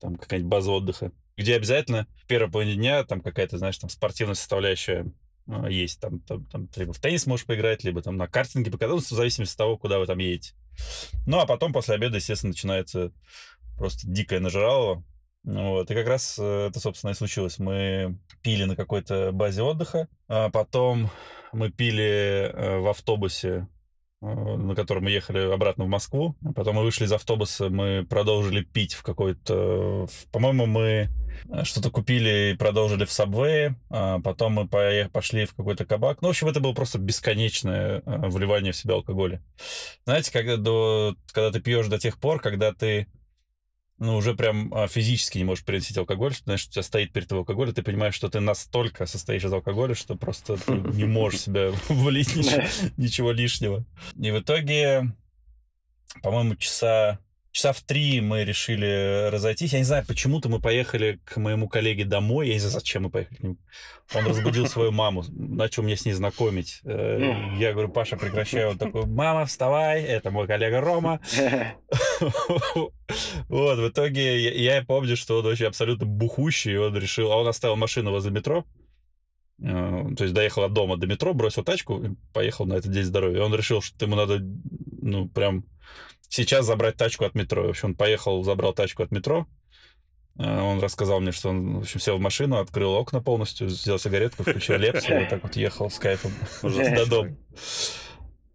там какая-нибудь база отдыха, где обязательно в первой половине дня там какая-то, знаешь, там спортивная составляющая а, есть. Там, там, там либо в теннис можешь поиграть, либо там на картинге покататься, в зависимости от того, куда вы там едете. Ну, а потом после обеда, естественно, начинается просто дикое нажиралово. Вот, и как раз э, это, собственно, и случилось. Мы пили на какой-то базе отдыха, а потом мы пили э, в автобусе на котором мы ехали обратно в Москву. Потом мы вышли из автобуса, мы продолжили пить в какой-то... По-моему, мы э, что-то купили и продолжили в Сабвее, а потом мы пошли в какой-то кабак. Ну, в общем, это было просто бесконечное э, вливание в себя алкоголя. Знаете, когда, до, когда ты пьешь до тех пор, когда ты ну, уже прям а, физически не можешь переносить алкоголь, что, знаешь, у тебя стоит перед тобой алкоголь, и ты понимаешь, что ты настолько состоишь из алкоголя, что просто ты не можешь себя влить ничего, ничего лишнего. И в итоге, по-моему, часа Часа в три мы решили разойтись. Я не знаю, почему-то мы поехали к моему коллеге домой. Я не знаю, зачем мы поехали к нему. Он разбудил свою маму, начал меня с ней знакомить. Э, я говорю, Паша, прекращай. Он такой, мама, вставай, это мой коллега Рома. Вот, в итоге я помню, что он очень абсолютно бухущий, он решил... А он оставил машину возле метро, э, то есть доехал от дома до метро, бросил тачку поехал на этот день здоровья. Он решил, что ему надо, ну, прям сейчас забрать тачку от метро. В общем, он поехал, забрал тачку от метро. Э, он рассказал мне, что он в общем, сел в машину, открыл окна полностью, сделал сигаретку, включил лепсу, вот так вот ехал с кайфом до дома.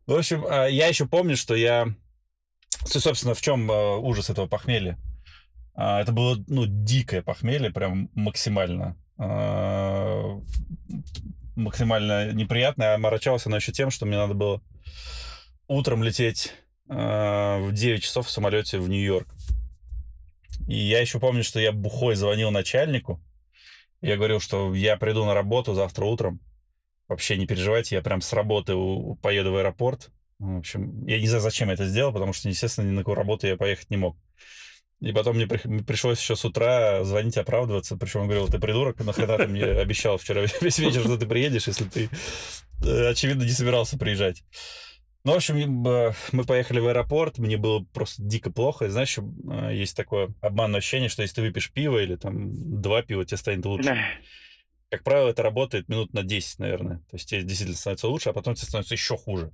В общем, а, я еще помню, что я... Собственно, в чем а, ужас этого похмелья? А, это было, ну, дикое похмелье, прям максимально. Максимально неприятное. А морочалось оно еще тем, что мне надо было утром лететь в 9 часов в самолете в Нью-Йорк. И я еще помню, что я бухой звонил начальнику. Я говорил, что я приду на работу завтра утром. Вообще не переживайте, я прям с работы поеду в аэропорт. В общем, я не знаю, зачем я это сделал, потому что, естественно, ни на какую работу я поехать не мог. И потом мне пришлось еще с утра звонить, оправдываться. Причем он говорил, ты придурок, нахрена ты мне обещал вчера весь вечер, что ты приедешь, если ты, э, очевидно, не собирался приезжать. Ну, в общем, мы поехали в аэропорт, мне было просто дико плохо. И знаешь, а, есть такое обманное ощущение, что если ты выпьешь пиво или там два пива, тебе станет лучше. Как правило, это работает минут на 10, наверное. То есть тебе действительно становится лучше, а потом тебе становится еще хуже.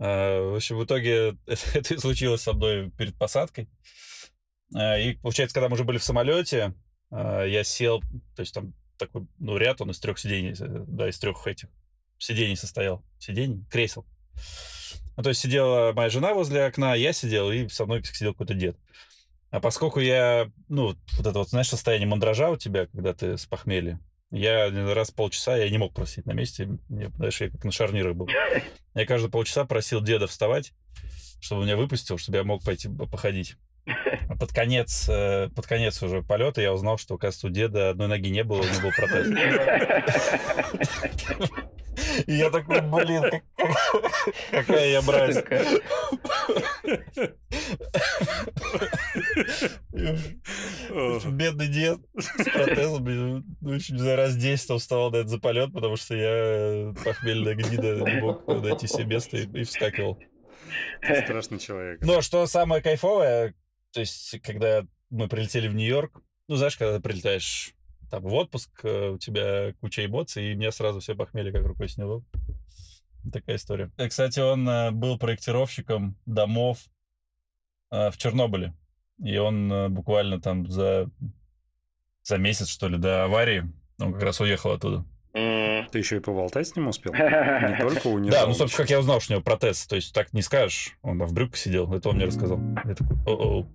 А, в общем, в итоге это и случилось со мной перед посадкой. А, и, получается, когда мы уже были в самолете, я сел, то есть там такой, ну, ряд, он из трех сидений, э, да, из трех этих сидений состоял. Сидений? Кресел. Ну, то есть сидела моя жена возле окна, я сидел, и со мной сидел какой-то дед. А поскольку я, ну, вот это вот, знаешь, состояние мандража у тебя, когда ты с похмелья, я раз полчаса, я не мог просить на месте, знаешь, я как на шарнирах был. Я каждые полчаса просил деда вставать, чтобы меня выпустил, чтобы я мог пойти походить. А под конец, э, под конец уже полета я узнал, что, оказывается, у деда одной ноги не было, у него был протез. И я такой, блин, какая я мразь. Бедный дед с протезом, ну, не знаю, раз 10 он вставал на этот за полет, потому что я похмельная гнида не мог найти себе место и вскакивал. Страшный человек. Но что самое кайфовое, то есть, когда мы прилетели в Нью-Йорк, ну, знаешь, когда ты прилетаешь там в отпуск, э, у тебя куча эмоций, и мне сразу все похмелье как рукой сняло. Такая история. И, кстати, он э, был проектировщиком домов э, в Чернобыле. И он буквально там за, за месяц, что ли, до аварии Он как раз уехал оттуда. Ты еще и поболтать с ним успел? Не только у него. Да, ну, собственно, как я узнал, что у него протез. То есть так не скажешь. Он в брюках сидел. Это он мне рассказал. Я такой, о-о.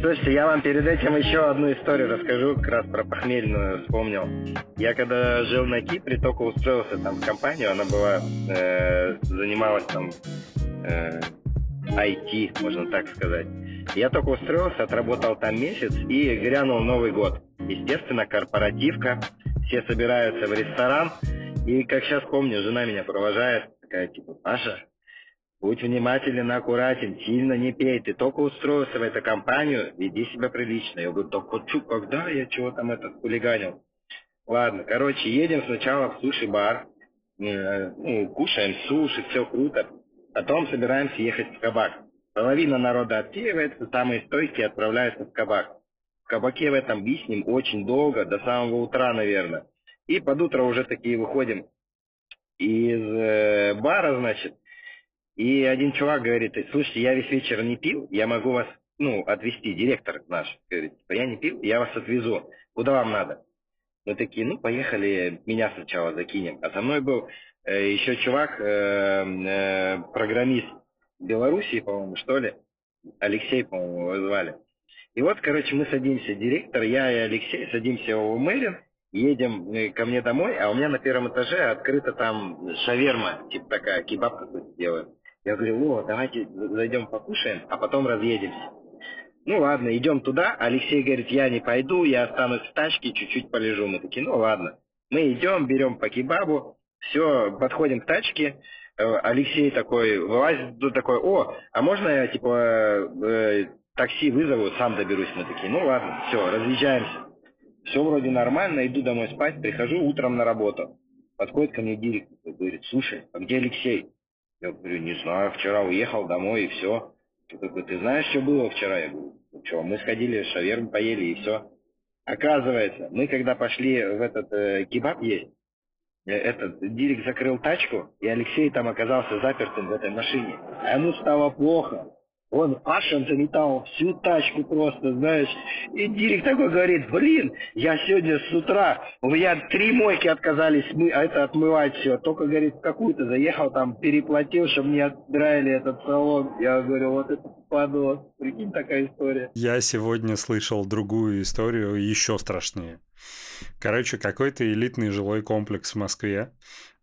Слушайте, я вам перед этим еще одну историю расскажу, как раз про похмельную вспомнил. Я когда жил на Кипре, только устроился там в компанию, она была, э, занималась там э, IT, можно так сказать. Я только устроился, отработал там месяц и грянул Новый год. Естественно, корпоративка, все собираются в ресторан, и, как сейчас помню, жена меня провожает, такая, типа, Паша, Будь внимателен аккуратен, сильно не пей. Ты только устроился в эту компанию, веди себя прилично. Я говорю, так хочу, когда я чего там это хулиганил? Ладно, короче, едем сначала в суши-бар, э, ну, кушаем суши, все круто. Потом собираемся ехать в кабак. Половина народа отсеивается, самые стойкие отправляются в кабак. В кабаке в этом виснем очень долго, до самого утра, наверное. И под утро уже такие выходим из э, бара, значит, и один чувак говорит, слушайте, я весь вечер не пил, я могу вас, ну, отвезти, директор наш. Говорит, я не пил, я вас отвезу. Куда вам надо? Мы такие, ну, поехали, меня сначала закинем. А со мной был э, еще чувак, э, э, программист Белоруссии, по-моему, что ли. Алексей, по-моему, его звали. И вот, короче, мы садимся, директор, я и Алексей садимся у Мэрин, едем э, ко мне домой, а у меня на первом этаже открыта там шаверма, типа такая, кебаб какой-то делают. Я говорю, о, давайте зайдем покушаем, а потом разъедемся. Ну ладно, идем туда. Алексей говорит, я не пойду, я останусь в тачке, чуть-чуть полежу. Мы такие, ну ладно. Мы идем, берем по кебабу, все, подходим к тачке. Э, Алексей такой вылазит, тут такой, о, а можно я типа э, такси вызову, сам доберусь. Мы такие, ну ладно, все, разъезжаемся. Все вроде нормально, иду домой спать, прихожу утром на работу. Подходит ко мне директор, говорит, слушай, а где Алексей? Я говорю, не знаю, вчера уехал домой и все. Он такой, ты знаешь, что было вчера? Я говорю, ну что, мы сходили, шаверму поели и все. Оказывается, мы когда пошли в этот э, кебаб есть, э, этот Дирик закрыл тачку, и Алексей там оказался запертым в этой машине. А ему стало плохо. Он Пашин заметал всю тачку просто, знаешь. И Дирик такой говорит, блин, я сегодня с утра, у меня три мойки отказались мы, а это отмывать все. Только, говорит, какую-то заехал там, переплатил, чтобы мне отдраили этот салон. Я говорю, вот это подос. Прикинь, такая история. Я сегодня слышал другую историю, еще страшнее. Короче, какой-то элитный жилой комплекс в Москве.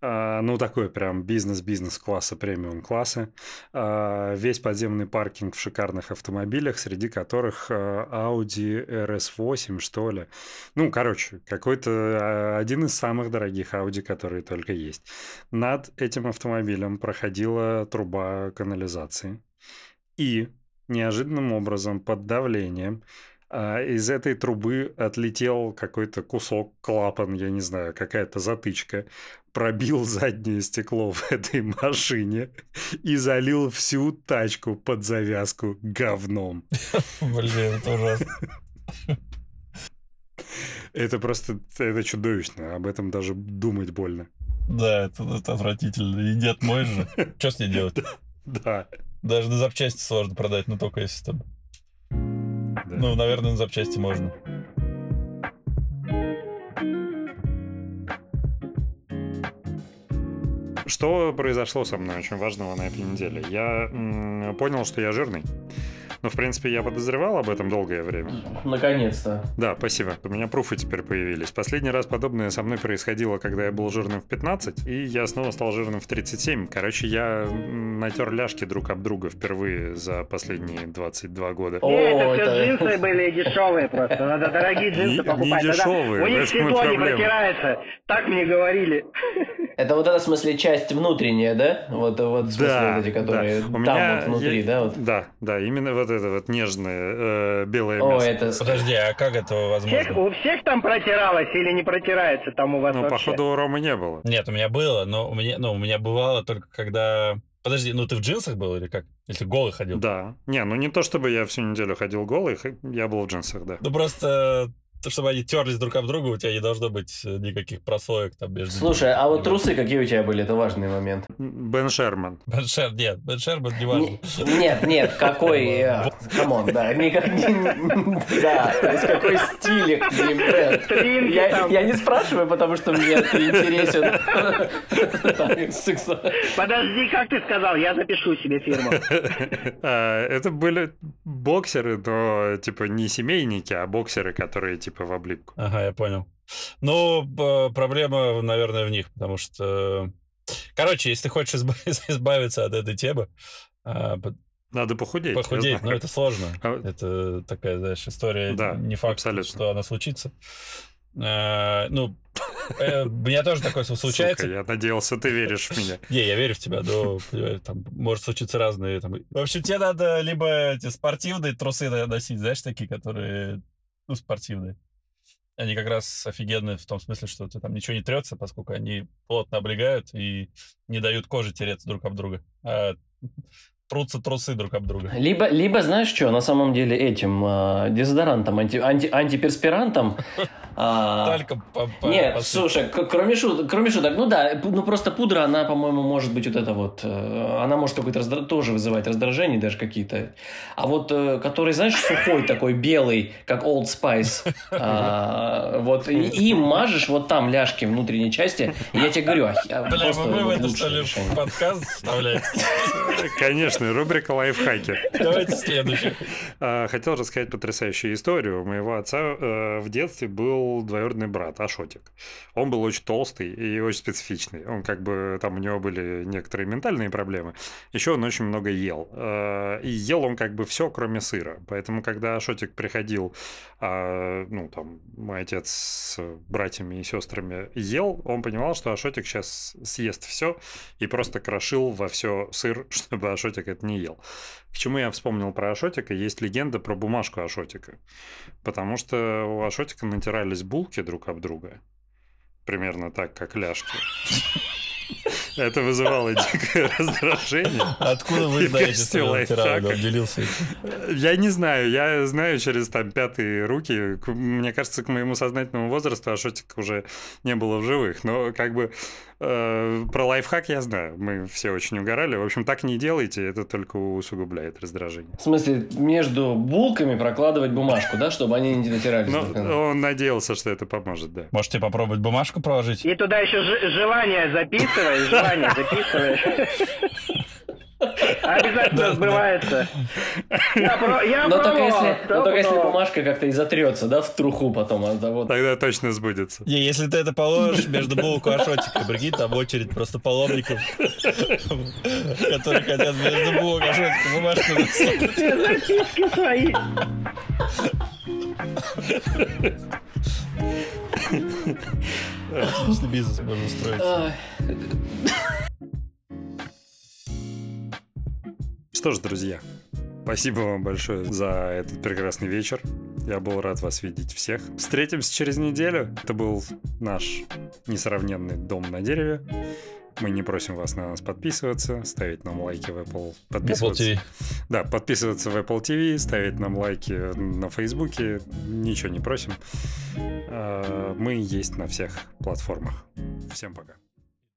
А, ну, такой прям бизнес-бизнес класса, премиум класса. А, весь подземный паркинг в шикарных автомобилях, среди которых а, Audi RS8, что ли. Ну, короче, какой-то один из самых дорогих Audi, которые только есть. Над этим автомобилем проходила труба канализации. И неожиданным образом под давлением а, из этой трубы отлетел какой-то кусок, клапан, я не знаю, какая-то затычка, пробил заднее стекло в этой машине и залил всю тачку под завязку говном. Блин, это ужасно. Это просто, это чудовищно, об этом даже думать больно. Да, это, это отвратительно. И дед мой же. Что с ней делать? Да. Даже на запчасти сложно продать, но только если там... да. Ну, наверное, на запчасти можно. Что произошло со мной очень важного на этой неделе? Я м, понял, что я жирный. Ну, в принципе, я подозревал об этом долгое время. Наконец-то. Да, спасибо. У меня пруфы теперь появились. Последний раз подобное со мной происходило, когда я был жирным в 15, и я снова стал жирным в 37. Короче, я натер ляжки друг об друга впервые за последние 22 года. О, Не, это все это- джинсы были дешевые просто. Надо дорогие Не- джинсы не покупать. Тогда дешевые, У них стекло не протирается. Так мне говорили. Это вот эта, в смысле, часть внутренняя, да? Вот, вот в смысле, Да, вот эти, которые да. У там меня вот внутри, я- да? Вот. Да, да, именно вот это вот нежное э, белое О, мясо. это... Подожди, а как это Всех, возможно? у всех там протиралось или не протирается там у вас Ну, вообще? походу, у Ромы не было. Нет, у меня было, но у меня, ну, у меня бывало только когда... Подожди, ну ты в джинсах был или как? Или ты голый ходил? Да. Не, ну не то чтобы я всю неделю ходил голый, я был в джинсах, да. Ну просто чтобы они терлись друг об друга, у тебя не должно быть э, никаких прослоек там между Слушай, ними. а вот трусы какие у тебя были? Это важный момент. Ben Sherman. Ben Sher, нет, Ben Sherman не важно. Не- Нет, нет, какой... э, Come on, да, никак не... Да, то есть какой деним, Бен. Я, не спрашиваю, потому что мне это интересен. Подожди, как ты сказал? Я запишу себе фирму. А, Это были боксеры, но типа не семейники, а боксеры, которые типа в облипку. Ага, я понял. Ну, проблема, наверное, в них, потому что... Короче, если ты хочешь изба- избавиться от этой темы, а, Надо похудеть. похудеть, но это сложно. А- Это такая, знаешь, история, Да, не факт, абсолютно. что она случится. А, Ну, э, у меня тоже такое случается. Сука, я надеялся, ты веришь в меня. Не, я верю в тебя, но там может случиться разные. Там... В общем, тебе надо либо эти спортивные трусы носить, знаешь, такие, которые, ну, спортивные. Они как раз офигенные в том смысле, что ты там ничего не трется, поскольку они плотно облегают и не дают коже тереться друг об друга. А трутся трусы друг об друга. Либо, либо знаешь что, на самом деле этим э, дезодорантом, анти, анти- антиперспирантом. А, Только по, по- Нет, по- слушай, к- кроме шуток, кроме шуток, ну да, ну просто пудра, она, по-моему, может быть вот это вот, э, она может какой-то раздра- тоже вызывать раздражение даже какие-то. А вот, э, который, знаешь, сухой такой, белый, как Old Spice, а, вот, и им мажешь вот там ляжки внутренней части, и я тебе говорю, а, а, Бля, просто будем вот это, что ли, решение. в подкаст вставлять? Конечно, рубрика лайфхаки. Давайте следующий. Хотел рассказать потрясающую историю. У моего отца э, в детстве был двоюродный брат Ашотик. Он был очень толстый и очень специфичный. Он как бы, там у него были некоторые ментальные проблемы. Еще он очень много ел. Э, И ел он как бы все, кроме сыра. Поэтому, когда Ашотик приходил, а, ну, там, мой отец с братьями и сестрами ел, он понимал, что Ашотик сейчас съест все и просто крошил во все сыр, чтобы Ашотик это не ел. К чему я вспомнил про Ашотика? Есть легенда про бумажку Ашотика. Потому что у Ашотика натирались булки друг об друга. Примерно так, как ляжки. Это вызывало дикое раздражение. Откуда вы знаете, что он лайфхака. Он делился этим. Я не знаю, я знаю через там пятые руки. Мне кажется, к моему сознательному возрасту Ашотик уже не было в живых. Но как бы про лайфхак я знаю. Мы все очень угорали. В общем, так не делайте, это только усугубляет раздражение. В смысле, между булками прокладывать бумажку, да, чтобы они не натирались друга? он надеялся, что это поможет, да. Можете попробовать бумажку положить? И туда еще ж- желание записываешь, желание записываешь. Обязательно сбывается. Но только если, бумажка как-то и затрется, да, в труху потом. Вот. Тогда точно сбудется. Не, если ты это положишь между булку и ашотиком, прикинь, там очередь просто паломников, которые хотят между булок и ашотиком бумажку. Записки свои. Отличный бизнес можно устроить. Что ж, друзья, спасибо вам большое за этот прекрасный вечер. Я был рад вас видеть всех. Встретимся через неделю. Это был наш несравненный дом на дереве. Мы не просим вас на нас подписываться, ставить нам лайки в Apple, Apple подписываться. TV. Да, подписываться в Apple TV, ставить нам лайки на Фейсбуке. Ничего не просим. А, Мы есть на всех платформах. Всем пока.